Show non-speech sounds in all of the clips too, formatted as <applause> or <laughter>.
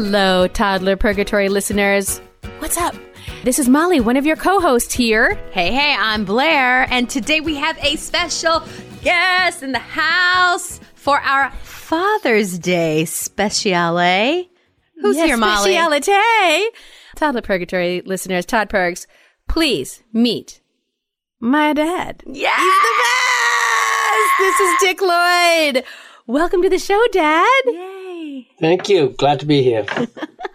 Hello, Toddler Purgatory listeners. What's up? This is Molly, one of your co hosts here. Hey, hey, I'm Blaire, and today we have a special guest in the house for our Father's Day speciale. Who's Yes, here, Molly? Specialite. Toddler Purgatory listeners, Todd Pergs, please meet my dad. Yes! He's the guy! This is Dick Lloyd. Welcome to the show, Dad. Yay! Thank you. Glad to be here. <laughs>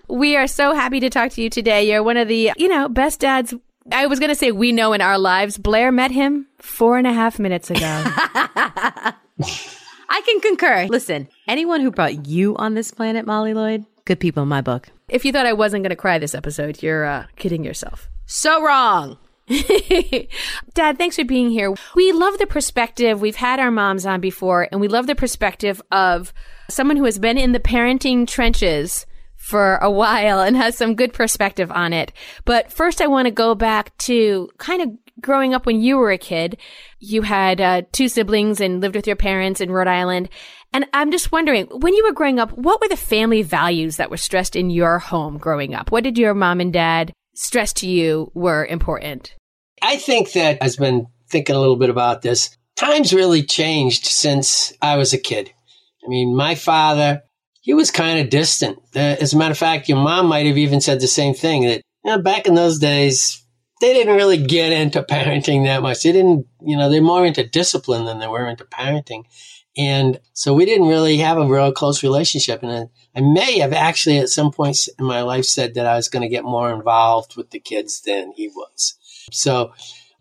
We are so happy to talk to you today. You're one of the, you know, best dads. I was going to say we know in our lives. Blaire met him four and a half minutes ago. <laughs> <laughs> I can concur. Listen, anyone who brought you on this planet, Molly Lloyd, good people in my book. if you thought I wasn't going to cry this episode, you're uh, kidding yourself. So wrong. <laughs> Dad, thanks for being here. We love the perspective. We've had our moms on before, and we love the perspective of someone who has been in the parenting trenches for a while and has some good perspective on it. But first, I want to go back to kind of growing up when you were a kid. You had uh, two siblings and lived with your parents in Rhode Island. And I'm just wondering, when you were growing up, what were the family values that were stressed in your home growing up? What did your mom and dad stress to you were important? I think that I've been thinking a little bit about this. Times really changed since I was a kid. I mean, my father, he was kind of distant. Uh, as a matter of fact, your mom might have even said the same thing that you know, back in those days, they didn't really get into <laughs> parenting that much. They didn't, you know, they're more into discipline than they were into parenting. And so we didn't really have a real close relationship. And I, I may have actually at some points in my life said that I was going to get more involved with the kids than he was. So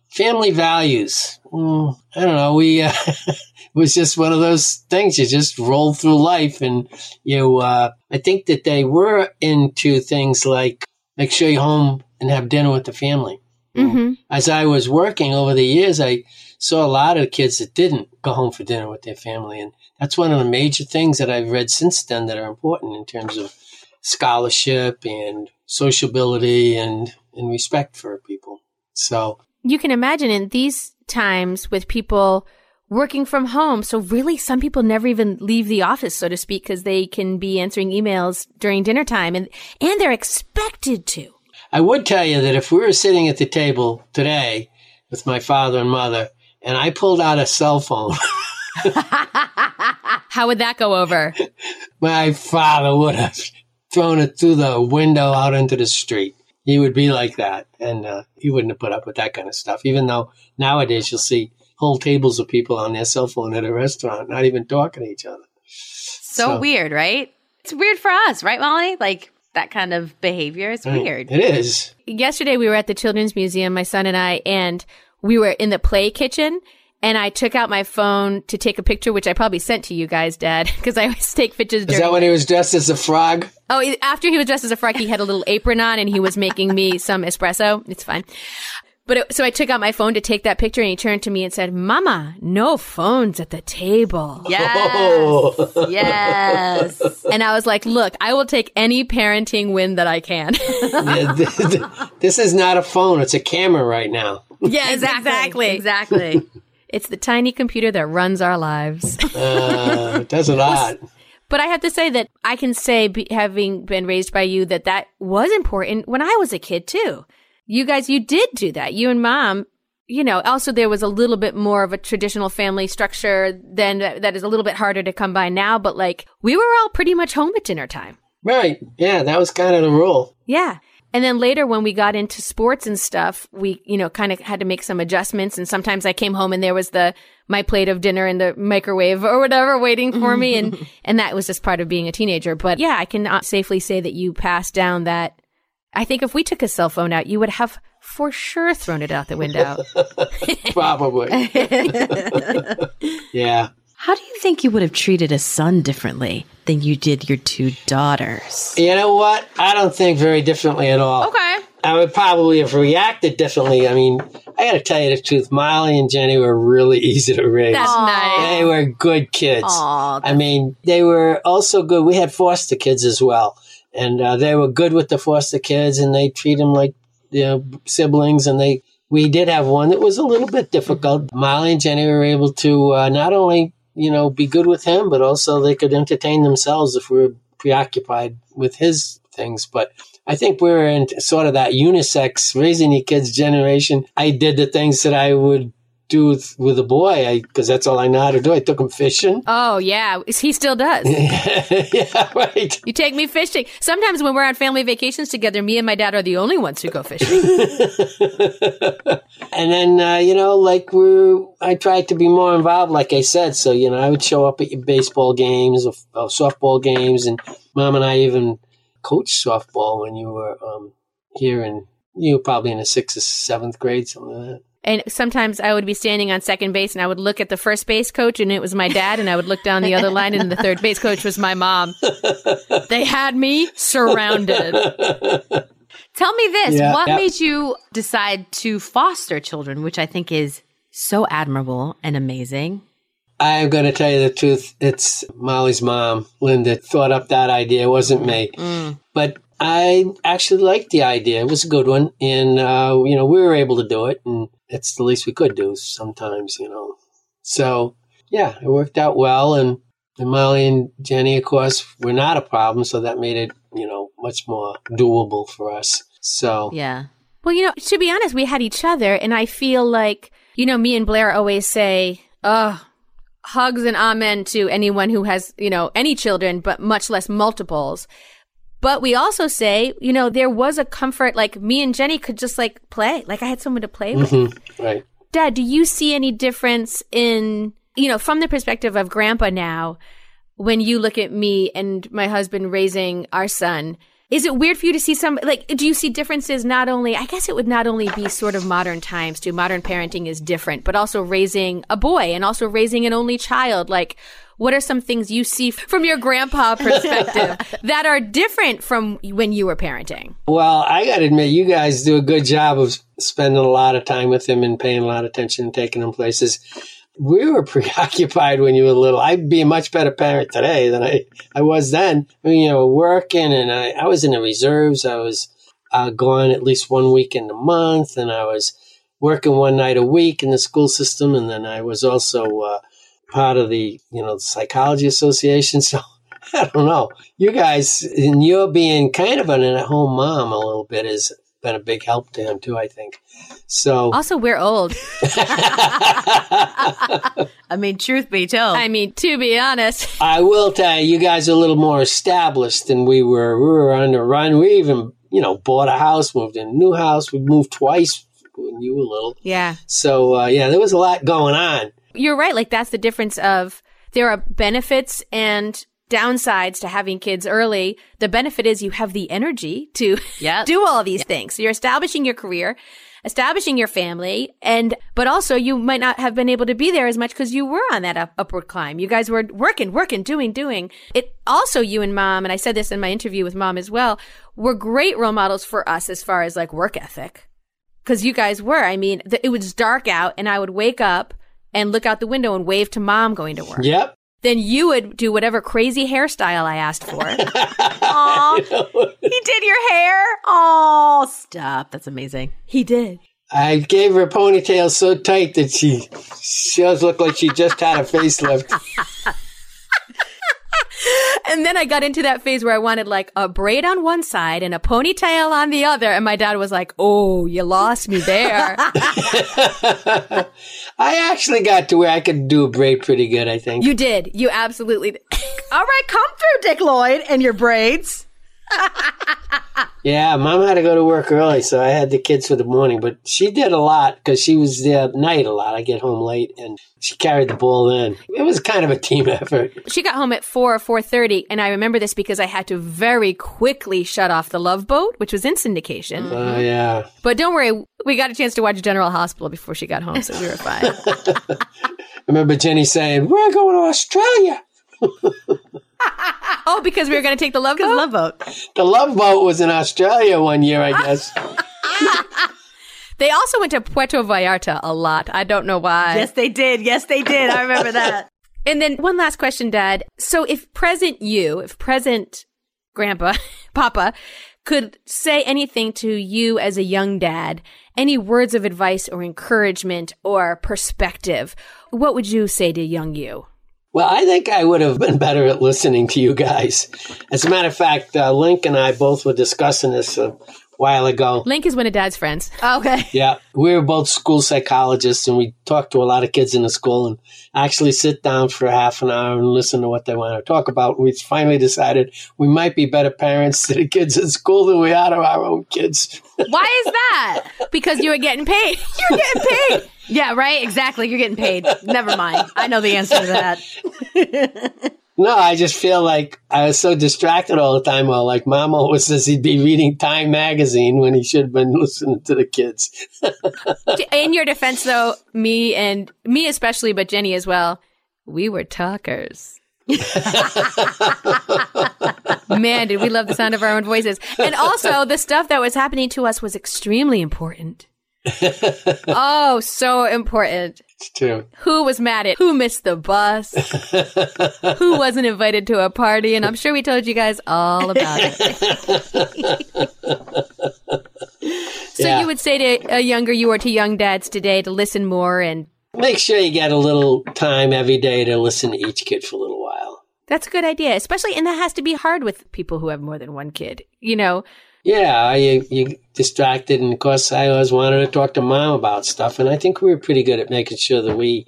family values, mm, I don't know. We, uh, <laughs> it was just one of those things. You just roll through life and you, uh, I think that they were into things like make sure you're home and have dinner with the family. Mm-hmm. As I was working over the years, I saw a lot of kids that didn't go home for dinner with their family. And that's one of the major things that I've read since then that are important in terms of scholarship and sociability and, and respect for people. So you can imagine in these times with people working from home. So really, some people never even leave the office, so to speak, because they can be answering emails during dinner time and, and they're expected to. I would tell you that if we were sitting at the table today with my father and mother and I pulled out a cell phone, <laughs> How would that go over? my father would have thrown it through the window out into the street. He would be like that. And uh, he wouldn't have put up with that kind of stuff, even though nowadays you'll see whole tables of people on their cell phone at a restaurant, not even talking to each other. So, So- weird, right? It's weird for us, right, Molly? Like that kind of behavior. It's weird. It is. Yesterday, we were at the Children's Museum, my son and I, and we were in the play kitchen. And I took out my phone to take a picture, which I probably sent to you guys, Dad, <laughs> because I always take pictures Is that when he was dressed as a frog? Oh, after he was dressed as a frog, he had a little apron on and he was making me <laughs> some espresso. It's fine. But it, so I took out my phone to take that picture and he turned to me and said, Mama, no phones at the table. Yes. Oh. <laughs> yes. And I was like, look, I will take any parenting win that I can. Yeah, th- th- this is not a phone, it's a camera right now. yes, Exactly. It's the tiny computer that runs our lives. <laughs> Uh, it does a lot. But I have to say that I can say, be, having been raised by you, that that was important when I was a kid too. You guys, you did do that. You and mom, you know, also there was a little bit more of a traditional family structure than that is a little bit harder to come by now. But like, we were all pretty much home at dinner time. Right. Yeah, that was kind of the rule. Yeah. And then later when we got into sports and stuff, we, you know, kind of had to make some adjustments. And sometimes I came home and there was the, my plate of dinner in the microwave or whatever waiting for me. And, <laughs> and that was just part of being a teenager. But yeah, I can uh, safely say that you passed down that. I think if we took a cell phone out, you would have for sure thrown it out the window. <laughs> Probably. <laughs> yeah. How do you think you would have treated a son differently than you did your two daughters? You know what? I don't think very differently at all. Okay. I would probably have reacted differently. I mean, I got to tell you the truth. Molly and Jenny were really <laughs> easy to raise. That's nice. They were good kids. Aw, I mean, they were also good. We had foster kids as well, and uh, they were good with the foster kids, and they treat them like you know siblings. And they we did have one that was a little bit difficult. Molly and Jenny were able to uh, not only you know be good with him, but also they could entertain themselves if we were preoccupied with his things. But I think we're in sort of that unisex raising your kids generation. I did the things that I would do with, with a boy because that's all I know how to do. I took him fishing. <laughs> Oh, yeah. He still does. <laughs> yeah, right. You take me fishing. Sometimes when we're on family vacations together, me and my dad are the only ones who go fishing. <laughs> and then, uh, you know, like we're, I tried to be more involved, like I said. So, you know, I would show up at your baseball games or, or softball games. And mom and I even coached softball when you were um, here and you were probably in the sixth or seventh grade, something like that. And sometimes I would be standing on second base and I would look at the first base coach and it was my dad and I would look down the other line and the third base coach was my mom. <laughs> They had me surrounded. <laughs> Tell me this. Yeah, what yeah. made you decide to foster children, which I think is so admirable and amazing? I'm going to tell you the truth. It's Molly's mom, Linda, thought up that idea. It wasn't me. But I actually liked the idea. It was a good one. And, uh, you know, we were able to do it. And it's the least we could do sometimes, you know. So, yeah, it worked out well. And, and Molly and Jenny, of course, were not a problem. So that made it, you know, much more doable for us. So, Yeah. Well, you know, to be honest, we had each other, and I feel like, you know, me and Blaire always say, oh, hugs and amen to anyone who has, you know, any children, but much less multiples. But we also say, you know, there was a comfort, like me and Jenny could just like play. Like I had someone to play with. mhm, right. Dad, do you see any difference in, you know, from the perspective of grandpa now, when you look at me and my husband raising our son? Is it weird for you to see some, like, do you see differences not only, I guess it would not only be sort of modern times too, modern parenting is different, but also raising a boy and also raising an only child. Like, what are some things you see from your grandpa <laughs> perspective that are different from when you were parenting? Well, I got to admit, you guys do a good job of spending a lot of time with him and paying a lot of attention and taking him places. We were <laughs> preoccupied when you were little. I'd be a much better parent today than I, I was then. I mean, you know, working and I, I was in the reserves. I was uh, gone at least one week in a month and I was working one night a week in the school system. And then I was also uh, part of the, you know, psychology association. <laughs> So I don't know. You guys, and you're being kind of an at-home mom a little bit has been a big help to him too. I think. So Also, we're old. <laughs> I mean, truth be told. I mean, to be honest. I will tell you, you guys are a little more established than we were. We were on the run. We even, you know, bought a house, moved in a new house. We moved twice when you were little. Yeah. So uh, yeah, there was a lot going on. You're right. Like that's the difference of there are benefits and downsides to having kids early. The benefit is you have the energy to <laughs> Yep. do all these things. So you're establishing your career, establishing your family, and but also you might not have been able to be there as much because you were on that up, upward climb. You guys were working, working, doing, doing. It also you and mom, and I said this in my interview with mom as well, were great role models for us as far as like work ethic. Because you guys were. I mean, th- it was dark out, and I would wake up and look out the window and wave to mom going to work. Yep. Then you would do whatever crazy hairstyle I asked for. <laughs> Aw, he did your hair. Oh, stop. That's amazing. he did. I gave her a ponytail so tight that she she does look like she just had a <laughs> facelift. <laughs> And then I got into that phase where I wanted like a braid on one side and a ponytail on the other. And my dad was like, Oh, you lost me there. <laughs> I actually got to where I could do a braid pretty good. I think. you did. You absolutely did. <laughs> All right, come through, Dick Lloyd, and your braids. <laughs> Yeah, mom had to go to work early, so I had the kids for the morning. But she did a lot because she was there at night a lot. I get home late, and she carried the ball then. It was kind of a team <laughs> effort. she got home at four or four thirty, and I remember this because I had to very quickly shut off the Love Boat, which was in syndication. Oh yeah, But don't worry, we got a chance to watch General Hospital before she got home, so we were fine. I <laughs> remember Jenny saying, "We're going to Australia." <laughs> oh, because we were going to take the Love Boat. Love boat. The Love Boat was in Australia one year, I <laughs> guess. They also went to Puerto Vallarta a lot. I don't know why. Yes, they did. Yes, they did. I remember <laughs> that. And then one last question, Dad. So if present you, if present Grandpa, Papa, could say anything to you as a young dad, any words of advice or encouragement or perspective, what would you say to young you? Well, I think I would have been better at listening to you guys. As a matter of fact, uh, Link and I both were discussing this a while ago. Link is one of Dad's friends. Okay. <laughs> Yeah, we were both school psychologists, and we talked to a lot of kids in the school, and actually sit down for half an hour and listen to what they want to talk about. We finally decided we might be better parents to the kids in school than we are to our own kids. <laughs> Why is that? Because you were getting paid. <laughs> You're getting paid. Yeah, right. Exactly. You're getting paid. Never mind. I know the answer to that. No, I just feel like I was so distracted all the time. Well, like Mom always says he'd be reading Time magazine when he should have been <laughs> listening to the kids. In your defense, though, me and me especially, but Jenny as well, we were talkers. <laughs> Man, did we love the sound of our own voices. And also, the stuff that was happening to us was extremely important. <laughs> oh, so important. True. Who was mad at who missed the bus? <laughs> who wasn't invited to a party? And I'm sure we told you guys all about it. <laughs> so Yeah. you would say to a younger you or to young dads today to listen more and Make sure you get a little time every day to listen to each kid for a little while. that's a good idea, especially and that has to be hard with people who have more than one kid. You know, Yeah, you you distracted, and of course, I always wanted to talk to mom about stuff, and I think we were pretty good at making sure that we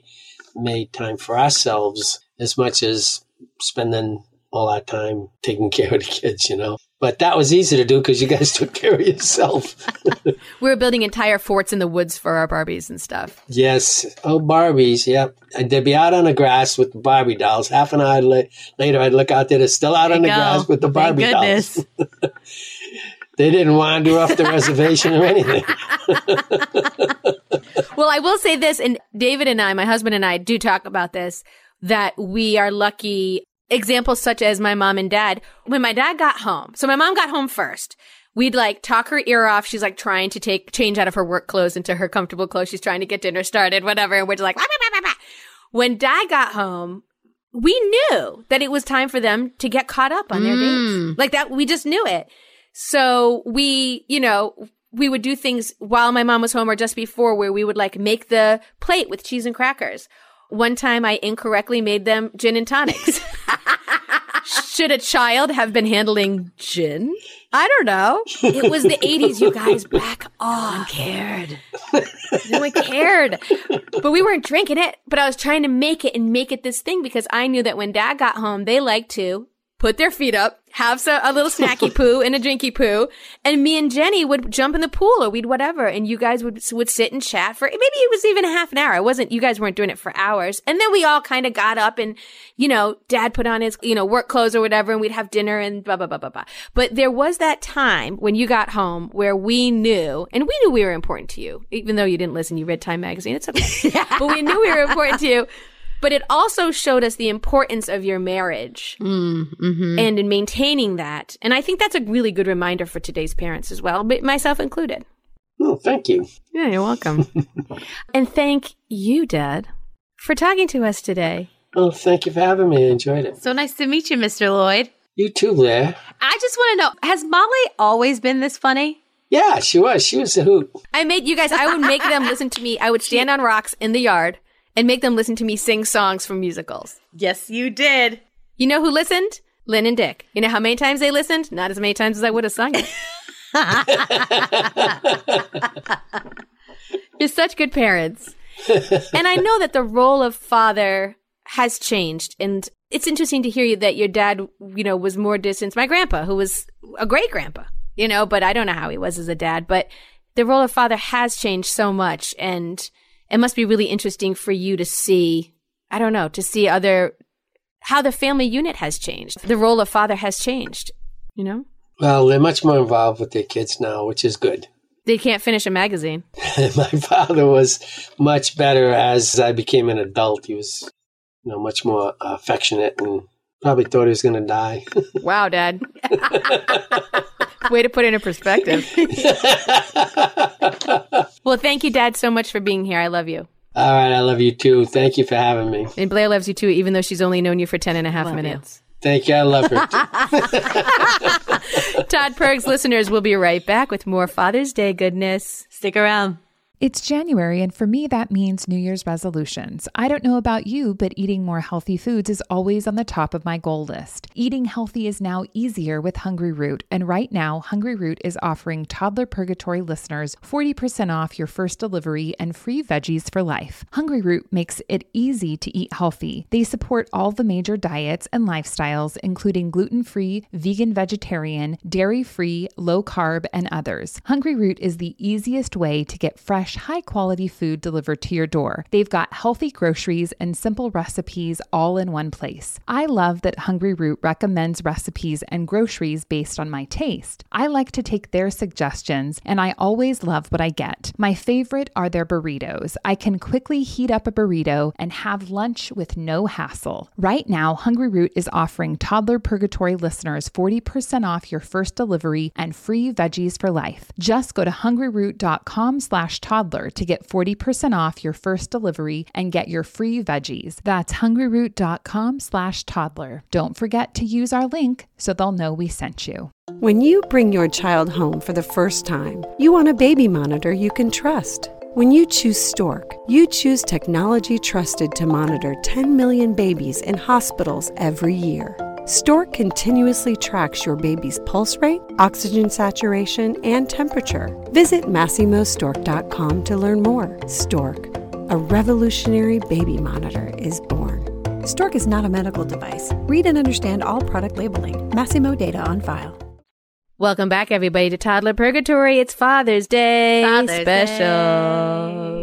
made time for ourselves as much as spending all our time taking <laughs> care of the kids, you know. But that was easy to do because you guys <laughs> took care of yourself. <laughs> we were building entire forts in the woods for our Barbies and stuff. yes. Oh, Barbies. Yep. And they'd be out on the grass with the Barbie dolls. Half an hour la- later, I'd look out there. They're still out on the Go. grass with the Thank Barbie dolls. Goodness. They didn't wander off the reservation or anything. <laughs> Well, I will say this, and David and I, my husband and I, do talk about this that we are lucky. Examples such as my mom and dad. When my dad got home, so my mom got home first. We'd like talk her ear off. She's like trying to take change out of her work clothes into her comfortable clothes. She's trying to get dinner started, whatever. And we're just like, "Bah, bah, bah, bah, bah." when dad got home, we knew that it was time for them to get caught up on their dates. Mm. Like that, we just knew it. So we, you know, we would do things while my mom was home or just before where we would like make the plate with cheese and crackers. One time I incorrectly made them gin and tonics. <laughs> Should a child have been handling gin? I don't know. It was the 80s, you guys. Back off. Cared. No one cared. But we weren't drinking it. But I was trying to make it and make it this thing because I knew that when dad got home, they liked to put their feet up, have a little snacky <laughs> poo and a drinky poo. And me and Jenny would jump in the pool or we'd whatever. And you guys would, would sit and chat for, maybe it was even a half an hour. It wasn't, you guys weren't doing it for hours. And then we all kind of got up and, you know, dad put on his, you know, work clothes or whatever and we'd have dinner and blah, blah, blah, blah, blah. But there was that time when you got home where we knew, and we knew we were important to you, even though you didn't listen, you read Time Magazine. It's okay. <laughs> but we knew we were important to you. But it also showed us the importance of your marriage mm-hmm. and in maintaining that. And I think that's a really good reminder for today's parents as well, but myself included. Oh, thank you. Yeah, you're welcome. <laughs> and thank you, Dad, for talking to us today. Oh, thank you for having me. I enjoyed it. So nice to meet you, Mr. Lloyd. You too, Blaire. I just want to know has Molly always been this funny? Yeah, she was. She was a hoot. I made you guys, I would make them listen to me. I would stand on rocks in the yard and make them listen to me sing songs from musicals. Yes, you did. You know who listened? Lynn and Dick. You know how many times they listened? Not as many times as I would have sung it. <laughs> You're such good parents. and I know that the role of father has changed. And it's interesting to hear you that your dad, you know, was more distant. My grandpa, who was a great grandpa, you know, but I don't know how he was as a dad. But the role of father has changed so much. And it must be really interesting for you to see, I don't know, to see other, how the family unit has changed. The role of father has changed, you know? Well, they're much more involved with their kids now, which is good. They can't finish a magazine. <laughs> My father was much better as I became an adult. He was, you know, much more affectionate and probably thought he was going to die. <laughs> Wow, Dad. <laughs> Way to put it in perspective. <laughs> well, thank you, Dad, so much for being here. I love you. All right, I love you too. Thank you for having me. And Blaire loves you too, even though she's only known you for 10 and a half Love you. minutes. Thank you. I love her. <laughs> Todd Pergs listeners will be right back with more Father's Day goodness. Stick around. It's January, and for me, that means New Year's resolutions. I don't know about you, but eating more healthy foods is always on the top of my goal list. Eating healthy is now easier with Hungryroot, and right now, Hungryroot is offering Toddler Purgatory listeners 40% off your first delivery and free veggies for life. Hungryroot makes it easy to eat healthy. They support all the major diets and lifestyles, including gluten free, vegan, vegetarian, dairy free, low carb, and others. Hungryroot is the easiest way to get fresh, high quality food delivered to your door. They've got healthy groceries and simple recipes all in one place. I love that Hungryroot recommends recipes and groceries based on my taste. I like to take their suggestions, and I always love what I get. My favorite are their burritos. I can quickly heat up a burrito and have lunch with no hassle. Right now, Hungryroot is offering Toddler Purgatory listeners 40% off your first delivery and free veggies for life. Just go to hungryroot.com slash toddler to get 40% off your first delivery and get your free veggies. That's hungryroot.com slash toddler. Don't forget to use our link so they'll know we sent you. When you bring your child home for the first time, you want a baby monitor you can trust. When you choose Stork, you choose technology trusted to monitor 10 million babies in hospitals every year. Stork continuously tracks your baby's pulse rate, oxygen saturation, and temperature. Visit MasimoStork.com to learn more. Stork, a revolutionary baby monitor, is born. Stork is not a medical device. Read and understand all product labeling. Masimo data on file. Welcome back, everybody, to Toddler Purgatory. It's Father's Day Father's special.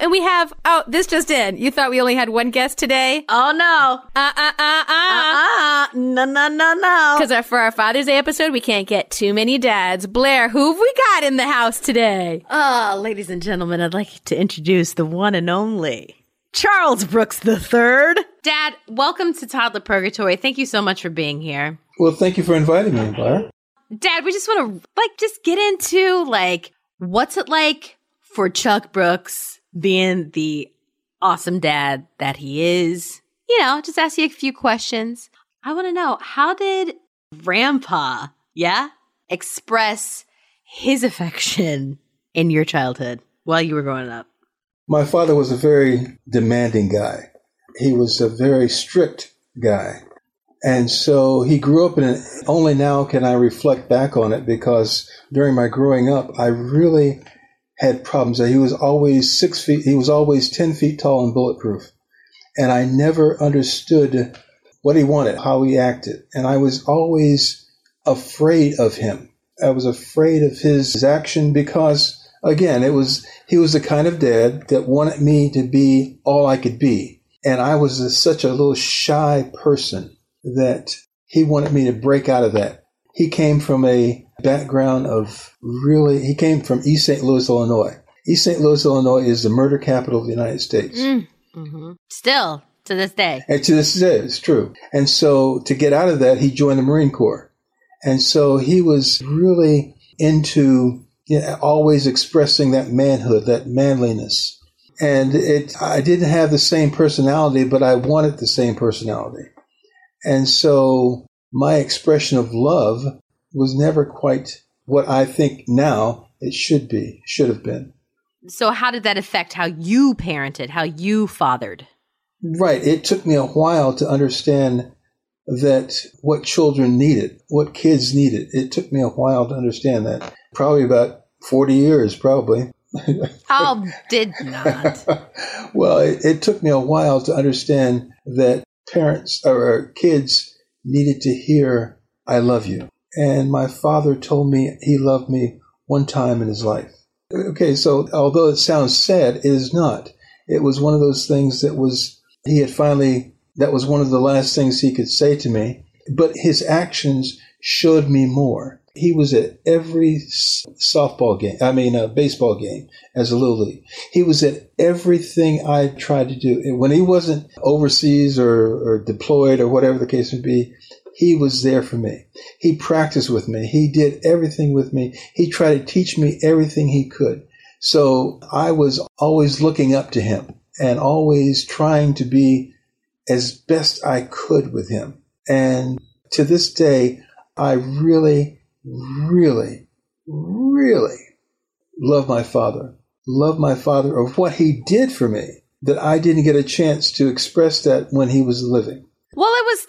And we have, oh, this just in. You thought we only had one guest today? Oh no. Uh, uh, uh, uh. Uh-uh. No, no, no, no. Because for our Father's Day episode, we can't get too many dads. Blaire, who have we got in the house today? Oh, ladies and gentlemen, I'd like to introduce the one and only Charles Brooks III. Dad, welcome to Toddler Purgatory. Thank you so much for being here. Well, thank you for inviting me, Blaire. Dad, we just want to like just get into like what's it like for Chuck Brooks being the awesome dad that he is. You know, just ask you a few questions. I want to know how did Grandpa, yeah, express his affection in your childhood while you were growing up? My father was a very demanding guy. He was a very strict guy. And so he grew up in an, only now can I reflect back on it because during my growing up, I really had problems. He was always six feet, he was always 10 feet tall and bulletproof. And I never understood what he wanted, how he acted. And I was always afraid of him. I was afraid of his action because, again, it was, he was the kind of dad that wanted me to be all I could be. And I was a, such a little shy person that he wanted me to break out of that. He came from a background of really, he came from East St. Louis, Illinois. East St. Louis, Illinois is the murder capital of the United States. Mm, mm-hmm. Still to this day. And to this day, it's true. And so to get out of that, he joined the Marine Corps. And so he was really into you know, always expressing that manhood, that manliness. And it, I didn't have the same personality, but I wanted the same personality. And so my expression of love was never quite what I think now it should be, should have been. So, how did that affect how you parented, how you fathered? Right. It took me a while to understand that what children needed, what kids needed. It took me a while to understand that. Probably about 40 years, probably. <laughs> Oh, did not. <laughs> well, it, it, took me a while to understand that parents or kids needed to hear, I love you. And my father told me he loved me one time in his life. Okay, so although it sounds sad, it is not. It was one of those things that was, he had finally, that was one of the last things he could say to me. But his actions showed me more. He was at every softball game, I mean, a baseball game as a little league. He was at everything I tried to do. When he wasn't overseas or, or deployed or whatever the case may be, he was there for me. He practiced with me. He did everything with me. He tried to teach me everything he could. So I was always looking up to him and always trying to be as best I could with him. And to this day, I really, really, really love my father. love my father or what he did for me that I didn't get a chance to express that when he was living.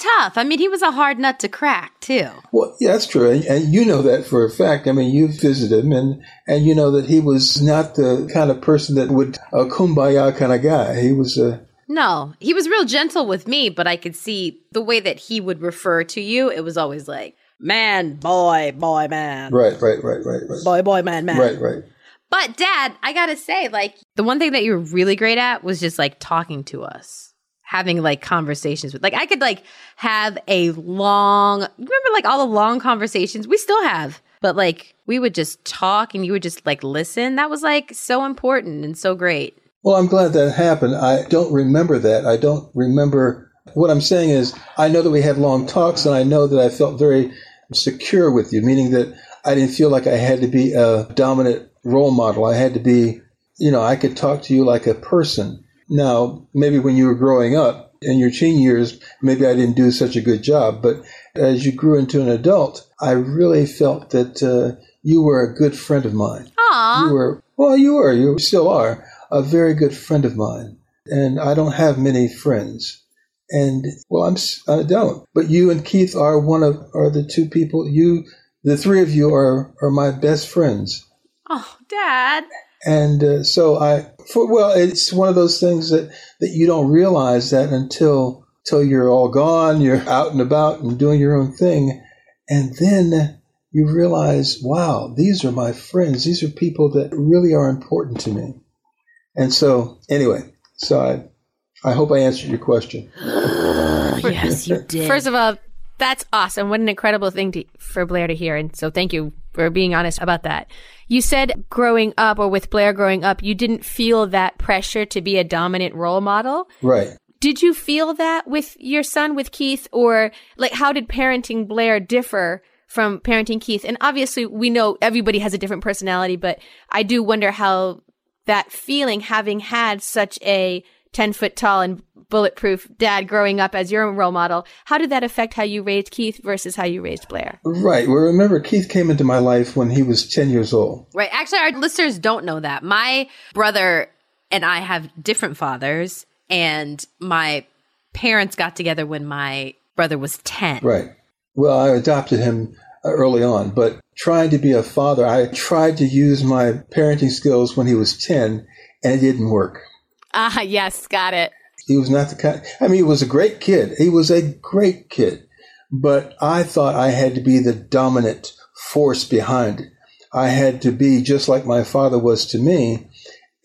Well, it was tough. I mean, he was a hard nut to crack, too. Well, yeah, that's true. And, and you know that for a fact. I mean, you've visited him and, and you know that he was not the kind of person that would, a kumbaya kind of guy. He was a, No, he was real gentle with me, but I could see the way that he would refer to you. It was always like, man, boy, boy, man. right, right, right, right, right. Boy, boy, man, man. Right, right. But dad, I gotta say, like, the one thing that you were really great at was just like talking to us, having like conversations with, like, I could like have a long, remember like all the long conversations we still have, but like we would just talk and you would just like listen. That was like so important and so great. Well, I'm glad that happened. I don't remember that. I don't remember. What I'm saying is, I know that we had long talks, and I know that I felt very secure with you, meaning that I didn't feel like I had to be a dominant role model. I had to be, you know, I could talk to you like a person. Now, maybe when you were growing up in your teen years, maybe I didn't do such a good job, but as you grew into an adult, I really felt that uh, you were a good friend of mine. Aw. You were, well, you were, you still are, a very good friend of mine. And I don't have many friends. And, well, I'm, I don't. But you and Keith are one of, are the two people, you, the three of you are, are my best friends. Oh, dad. And uh, so I, for, well, it's one of those things that, that you don't realize that until, until you're all gone, you're <laughs> out and about and doing your own thing. And then you realize, wow, these are my friends. These are people that really are important to me. And so, anyway, so I, I hope I answered your question. <laughs> yes, you did. First of all, that's awesome. What an incredible thing to, for Blaire to hear. And so thank you for being honest about that. You said growing up or with Blaire growing up, you didn't feel that pressure to be a dominant role model. Right. Did you feel that with your son, with Keith, or like how did parenting Blaire differ from parenting Keith? And obviously, we know everybody has a different personality, but I do wonder how that feeling, having had such a 10 foot tall and bulletproof dad growing up as your role model, how did that affect how you raised Keith versus how you raised Blaire? Right. Well, remember, Keith came into my life when he was 10 years old. Right. Actually, our listeners don't know that. My brother and I have different fathers, and my parents got together when my brother was 10. Right. Well, I adopted him uh, early on, but trying to be a father, I tried to use my parenting skills when he was 10, and it didn't work. Ah, yes, got it. He was not the kind, I mean, he was a great kid. He was a great kid, but I thought I had to be the dominant force behind it. I had to be just like my father was to me.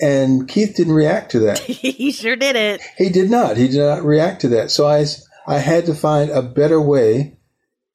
And Keith didn't react to that. <laughs> he sure did it. He did not. He did not react to that. So I, I had to find a better way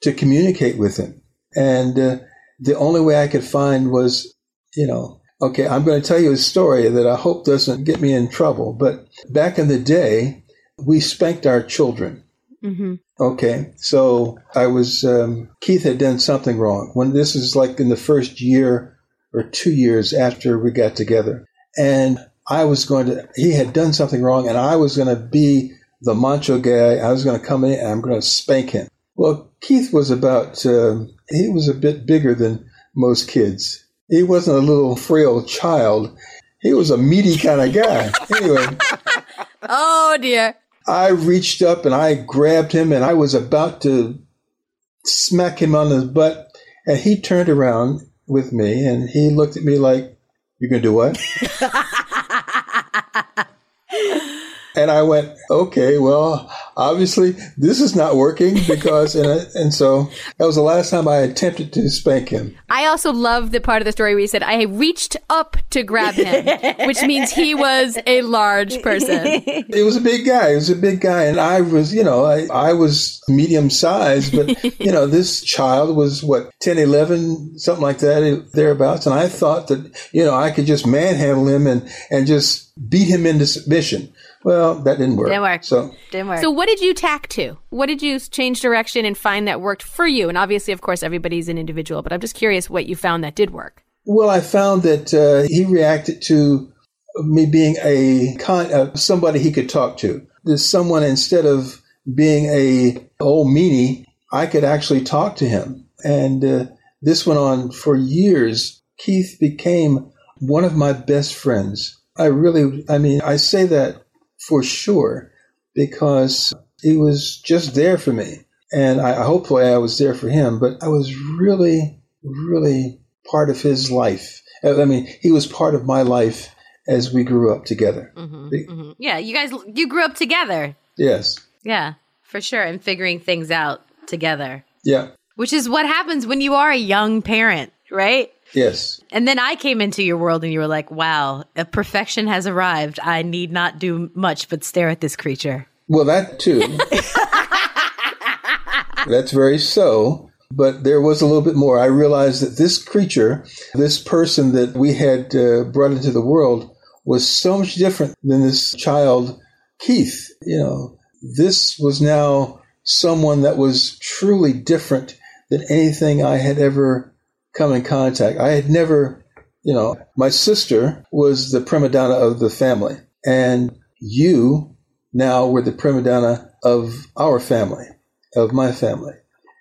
to communicate with him. And uh, the only way I could find was, you know, okay, I'm going to tell you a story that I hope doesn't get me in trouble. But back in the day, we spanked our children. Mm-hmm. Okay, so I was, um, Keith had done something wrong. When this is like in the first year or two years after we got together. And I was going to, he had done something wrong, and I was going to be the macho guy. I was going to come in and I'm going to spank him. Well, Keith was about, um he was a bit bigger than most kids. He wasn't a little frail child. He was a meaty kind of guy. anyway, <laughs> Oh, dear. I reached up and I grabbed him and I was about to smack him on his butt. And he turned around with me and he looked at me like, You're going to do what? <laughs> and I went, Okay, well, obviously this is not working because, and, I, and so that was the last time I attempted to spank him. I also love the part of the story where you said, I reached up to grab him, which means he was a large person. It was a big guy. It was a big guy. And I was, you know, I, I was medium sized, but, you know, this child was what, 10, 11, something like that, thereabouts. And I thought that, you know, I could just manhandle him and, and just beat him into submission. Well, that didn't work. Didn't work. So, Didn't work. So, what did you tack to? What did you change direction and find that worked for you? And obviously, of course, everybody's an individual, but I'm just curious what you found that did work. well, I found that uh, he reacted to me being a kind of somebody he could talk to. There's someone instead of being a old meanie, I could actually talk to him. And uh, this went on for years. Keith became one of my best friends. I really, I mean, I say that for sure because he was just there for me. And I hopefully I was there for him, but I was really, really part of his life. I mean, he was part of my life as we grew up together. Mm-hmm, mm-hmm. Yeah, you guys, you grew up together. Yes. Yeah, for sure. And figuring things out together. Yeah. Which is what happens when you are a young parent, right? Yes. And then I came into your world and you were like, wow, a perfection has arrived. I need not do much but stare at this creature. Well, that too. That's very so. But there was a little bit more. I realized that this creature, this person that we had uh, brought into the world, was so much different than this child, Keith. You know, this was now someone that was truly different than anything I had ever come in contact. I had never, you know, my sister was the prima donna of the family, and you now were the prima donna of our family, of my family.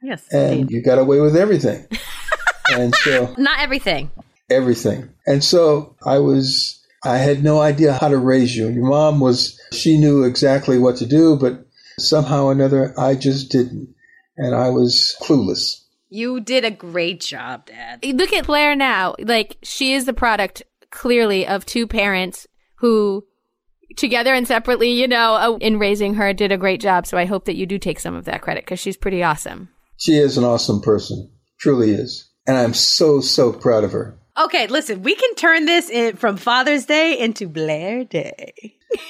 Yes. And indeed. you got away with everything. <laughs> and so not everything. Everything. And so I was I had no idea how to raise you. Your mom was she knew exactly what to do, but somehow or another I just didn't. And I was clueless. You did a great job, Dad. Look at Blaire now. Like, she is the product, clearly, of two parents who, together and separately, you know, uh, in raising her, did a great job. So I hope that you do take some of that credit because she's pretty awesome. She is an awesome person. Truly is. And I'm so, so proud of her. Okay, listen, we can turn this in from Father's Day into Blaire Day.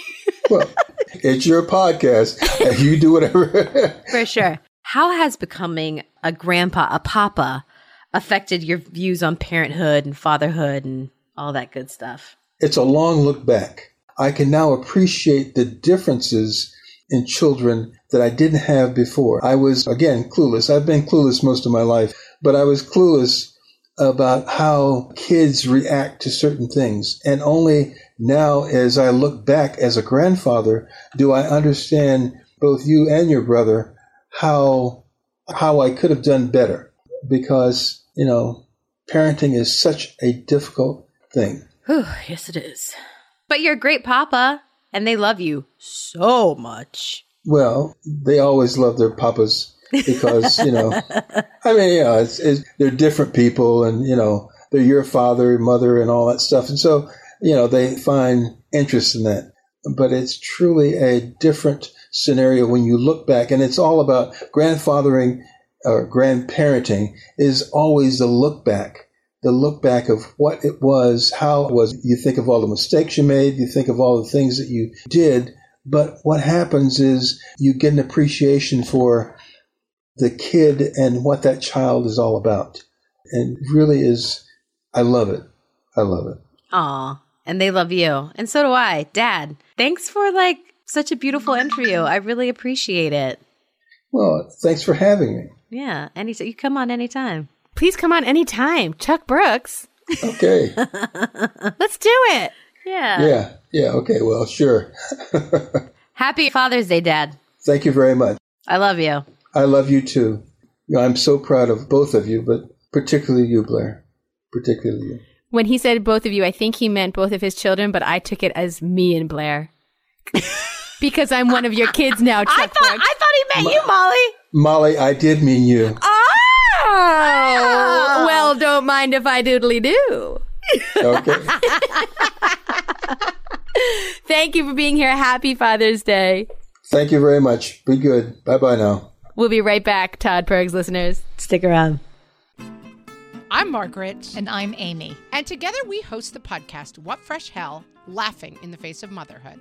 <laughs> well, it's your podcast. <laughs> You do whatever. For sure. How has becoming a grandpa, a papa, affected your views on parenthood and fatherhood and all that good stuff? It's a long look back. I can now appreciate the differences in children that I didn't have before. I was, again, clueless. I've been clueless most of my life, but I was clueless about how kids react to certain things. And only now, as I look back as a grandfather, do I understand both you and your brother how how I could have done better because you know parenting is such a difficult thing. Whew, yes, it is. But you're a great papa, and they love you so much. Well, they always love their papas because you know, I mean, you know, it's, it's, they're different people, and you know, they're your father, mother, and all that stuff, and so you know, they find interest in that. But it's truly a different scenario when you look back, and it's all about grandfathering or grandparenting is always the look back, the look back of what it was, how it was. You think of all the mistakes you made, you think of all the things that you did, but what happens is you get an appreciation for the kid and what that child is all about. And really is, I love it. I love it. Aw, and they love you. And so do I. Dad, thanks for like such a beautiful interview. I really appreciate it. Well, thanks for having me. Yeah, any you come on anytime. Please come on anytime. Chuck Brooks. Okay. <laughs> Let's do it. Yeah. Yeah. Yeah. Okay. Well, sure. <laughs> Happy Father's Day, Dad. Thank you very much. I love you. I love you too. I'm so proud of both of you, but particularly you, Blaire. Particularly you. When he said both of you, I think he meant both of his children, but I took it as me and Blaire. <laughs> because I'm one of your kids now, Chuck I thought, I thought he meant Ma- you, Molly. Molly, I did mean you. Oh! oh. Well, don't mind if I doodly do. Okay. <laughs> Thank you for being here. Happy Father's Day. Thank you very much. Be good. Bye bye now. We'll be right back, Todd Pergs listeners. Stick around. I'm Margaret. And I'm Amy. And together we host the podcast, What Fresh Hell Laughing in the Face of Motherhood.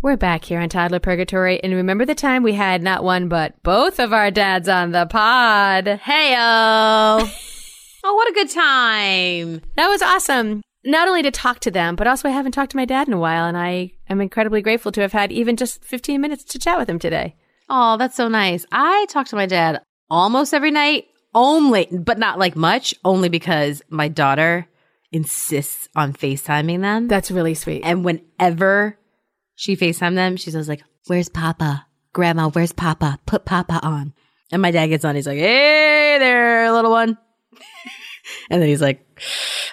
We're back here on Toddler Purgatory, and remember the time we had not one but both of our dads on the pod? Heyo! <laughs> oh, what a good time! That was awesome. Not only to talk to them, but also I haven't talked to my dad in a while, and I am incredibly grateful to have had even just 15 minutes to chat with him today. Oh, that's so nice. I talk to my dad almost every night, only, but not like much, only because my daughter insists on FaceTiming them. That's really sweet. And whenever she FaceTime them. She's always like, Where's Papa? Grandma, where's Papa? Put Papa on. And my dad gets on. He's like, Hey there, little one. <laughs> and then he's like,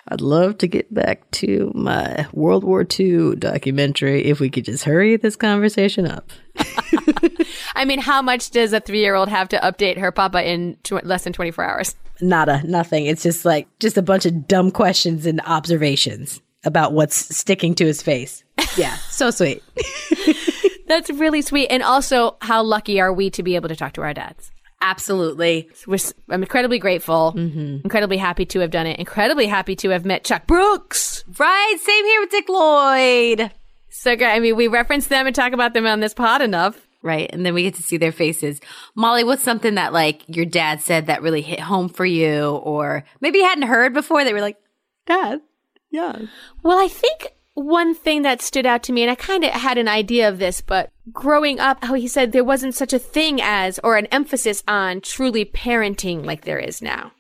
I'd love to get back to my World War II documentary if we could just hurry this conversation up. <laughs> I mean, how much does a three year old have to update her papa in tw- less than 24 hours? Nada, nothing. It's just like, just a bunch of dumb questions and observations about what's sticking to his face. Yeah, so sweet. <laughs> That's really sweet. And also, how lucky are we to be able to talk to our dads? Absolutely. We're, I'm incredibly grateful, mm-hmm. incredibly happy to have done it, incredibly happy to have met Chuck Brooks. Right, same here with Dick Lloyd. So great. I mean, we reference them and talk about them on this pod enough. Right. And then we get to see their faces. Molly, what's something that like your dad said that really hit home for you or maybe you hadn't heard before that were like, Dad, yeah. Well, I think one thing that stood out to me, and I kind of had an idea of this, but growing up, how he said there wasn't such a thing as, or an emphasis on truly parenting like there is now.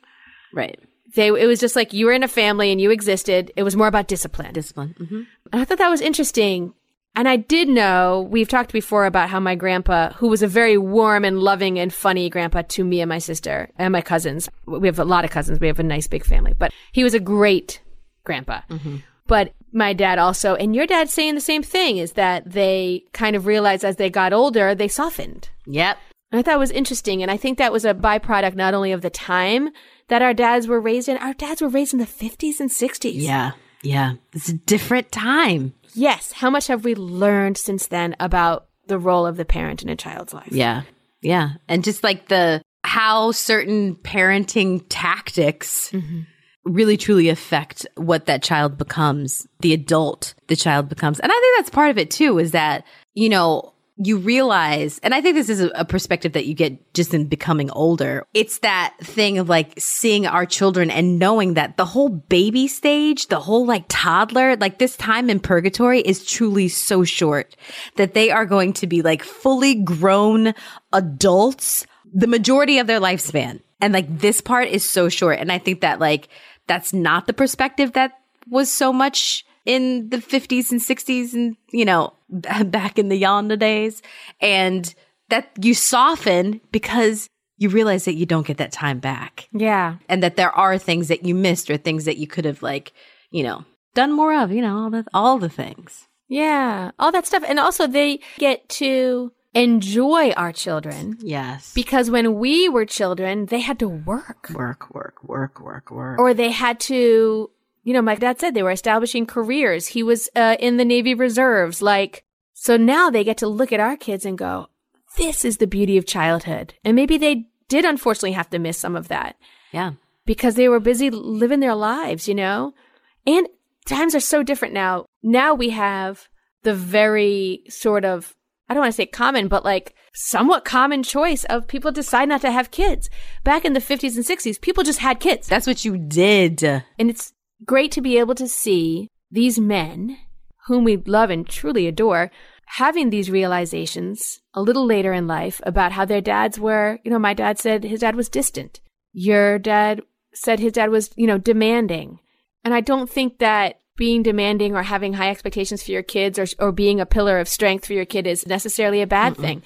Right. They, it was just like you were in a family and you existed. It was more about discipline. Discipline. Mm-hmm. And I thought that was interesting. And I did know, we've talked before about how my grandpa, who was a very warm and loving and funny grandpa to me and my sister and my cousins, we have a lot of cousins. We have a nice big family, but he was a great grandpa. Mm-hmm. But my dad also, and your dad saying the same thing, is that they kind of realized as they got older, they softened. Yep. And I thought it was interesting. And I think that was a byproduct not only of the time that our dads were raised in, our dads were raised in the 50s and 60s. Yeah. Yeah. It's a different time. Yes. How much have we learned since then about the role of the parent in a child's life? Yeah. Yeah. And just like the, how certain parenting tactics mm-hmm really truly affect what that child becomes, the adult the child becomes. And I think that's part of it too, is that, you know, you realize, and I think this is a, perspective that you get just in becoming older. It's that thing of like seeing our children and knowing that the whole baby stage, the whole like toddler, like this time in purgatory is truly so short that they are going to be like fully grown adults the majority of their lifespan. And like this part is so short. And I think that like that's not the perspective that was so much in the 50s and 60s and, you know, <laughs> back in the yonder days. And that you soften because you realize that you don't get that time back. Yeah. And that there are things that you missed or things that you could have like, you know, done more of, you know, all the all the things. Yeah. All that stuff. And also they get to enjoy our children. Yes. Because when we were children, they had to work. Work, work, work, work, work. Or they had to, you know, my dad said they were establishing careers. He was uh, in the Navy Reserves. Like, so now they get to look at our kids and go, this is the beauty of childhood. And maybe they did unfortunately have to miss some of that. Yeah. because they were busy living their lives, you know? And times are so different now. Now we have the very sort of, I don't want to say common, but like somewhat common choice of people decide not to have kids. Back in the 50s and 60s, people just had kids. That's what you did. And it's great to be able to see these men whom we love and truly adore having these realizations a little later in life about how their dads were, you know, my dad said his dad was distant. Your dad said his dad was, you know, demanding. And I don't think that being demanding or having high expectations for your kids or, or being a pillar of strength for your kid is necessarily a bad Mm-mm. thing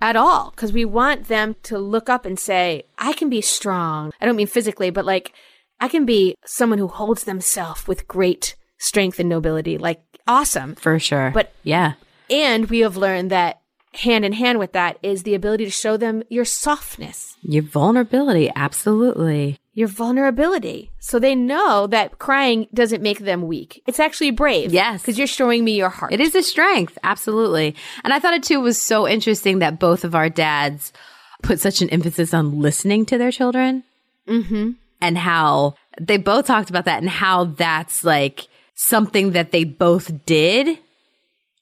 at all. Cause we want them to look up and say, I can be strong. I don't mean physically, but like I can be someone who holds themselves with great strength and nobility. Like awesome. For sure. But yeah. And we have learned that hand in hand with that is the ability to show them your softness, your vulnerability. Absolutely. Your vulnerability. So they know that crying doesn't make them weak. It's actually brave. Yes. Because you're showing me your heart. It is a strength. Absolutely. And I thought it too was so interesting that both of our dads put such an emphasis on listening to their children. Mm-hmm. And how they both talked about that and how that's like something that they both did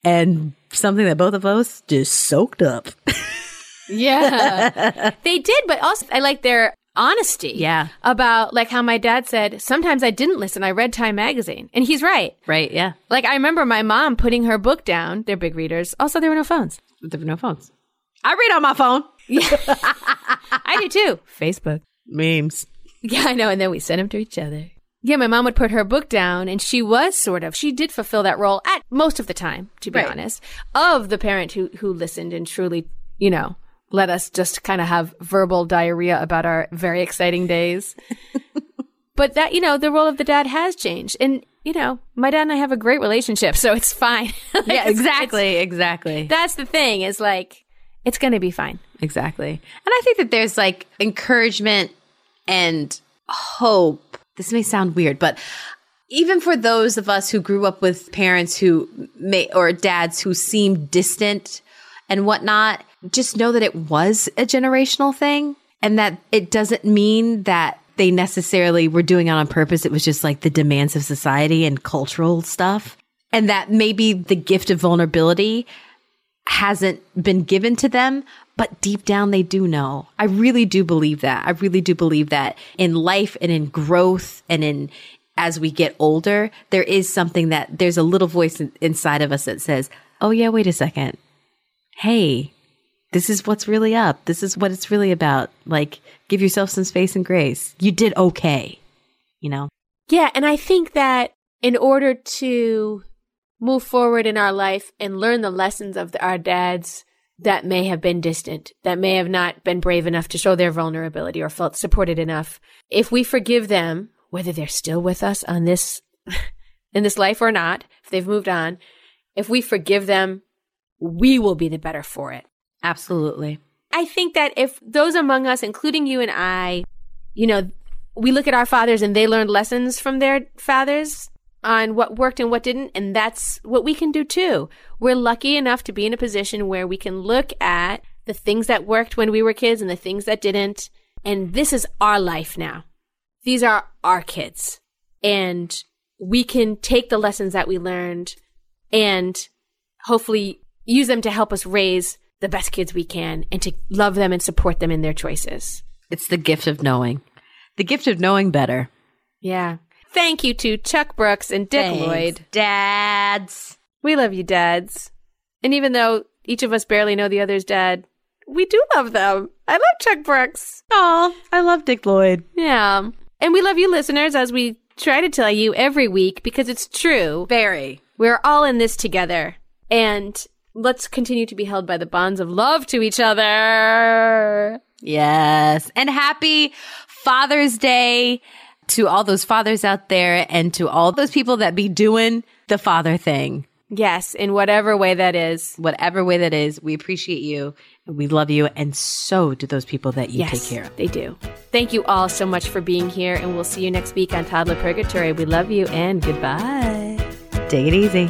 and something that both of us just soaked up. yeah. <laughs> they did, but also I like their honesty. Yeah. About like how my dad said, sometimes I didn't listen. I read Time magazine. And he's right. Right. Yeah. Like I remember my mom putting her book down. They're big readers. Also, there were no phones. There were no phones. I read on my phone. Yeah. <laughs> I do too. Facebook. Memes. Yeah, I know. And then we send them to each other. Yeah, my mom would put her book down and she was sort of, she did fulfill that role at most of the time, to be right. honest, of the parent who, who listened and truly, you know, let us just kind of have verbal diarrhea about our very exciting days. <laughs> but that, you know, the role of the dad has changed. And, you know, my dad and I have a great relationship, so it's fine. <laughs> like, yeah, exactly, exactly. That's the thing is like, it's going to be fine. Exactly. And I think that there's like encouragement and hope this may sound weird, but even for those of us who grew up with parents who may, or dads who seem distant and whatnot, just know that it was a generational thing and that it doesn't mean that they necessarily were doing it on purpose. It was just like the demands of society and cultural stuff. And that maybe the gift of vulnerability hasn't been given to them, but deep down they do know. I really do believe that. I really do believe that in life and in growth and in as we get older, there is something that there's a little voice in, inside of us that says, "Oh yeah, wait a second. Hey, this is what's really up. This is what it's really about. Like give yourself some space and grace. You did okay." You know? Yeah, and I think that in order to move forward in our life and learn the lessons of our dads that may have been distant, that may have not been brave enough to show their vulnerability or felt supported enough. If we forgive them, whether they're still with us on this, <laughs> in this life or not, if they've moved on, if we forgive them, we will be the better for it. Absolutely. I think that if those among us, including you and I, you know, we look at our fathers and they learned lessons from their fathers, on what worked and what didn't. And that's what we can do too. We're lucky enough to be in a position where we can look at the things that worked when we were kids and the things that didn't. And this is our life now. These are our kids. And we can take the lessons that we learned and hopefully use them to help us raise the best kids we can and to love them and support them in their choices. It's the gift of knowing. The gift of knowing better. Yeah. Thank you to Chuck Brooks and Dick Thanks, Lloyd. Dads. We love you, dads. And even though each of us barely know the other's dad, we do love them. I love Chuck Brooks. Oh, I love Dick Lloyd. Yeah. And we love you, listeners, as we try to tell you every week because it's true. Very. We're all in this together. And let's continue to be held by the bonds of love to each other. Yes. And happy Father's Day to all those fathers out there and to all those people that be doing the father thing. Yes, in whatever way that is. Whatever way that is, we appreciate you and we love you. And so do those people that you yes, take care of. They do. Thank you all so much for being here. And we'll see you next week on Toddler Purgatory. We love you and goodbye. Take it easy.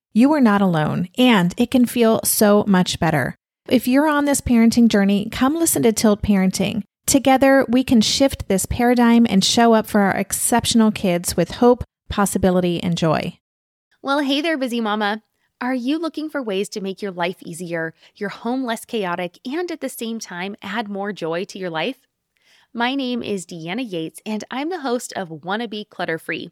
you are not alone, and it can feel so much better. If you're on this parenting journey, come listen to Tilt Parenting. Together, we can shift this paradigm and show up for our exceptional kids with hope, possibility, and joy. Well, hey there, busy mama. Are you looking for ways to make your life easier, your home less chaotic, and at the same time add more joy to your life? My name is Deanna Yates, and I'm the host of Wanna Be Clutter Free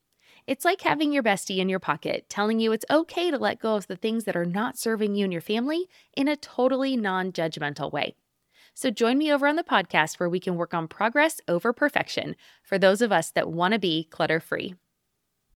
It's like having your bestie in your pocket telling you it's okay to let go of the things that are not serving you and your family in a totally non judgmental way. So join me over on the podcast where we can work on progress over perfection for those of us that want to be clutter free.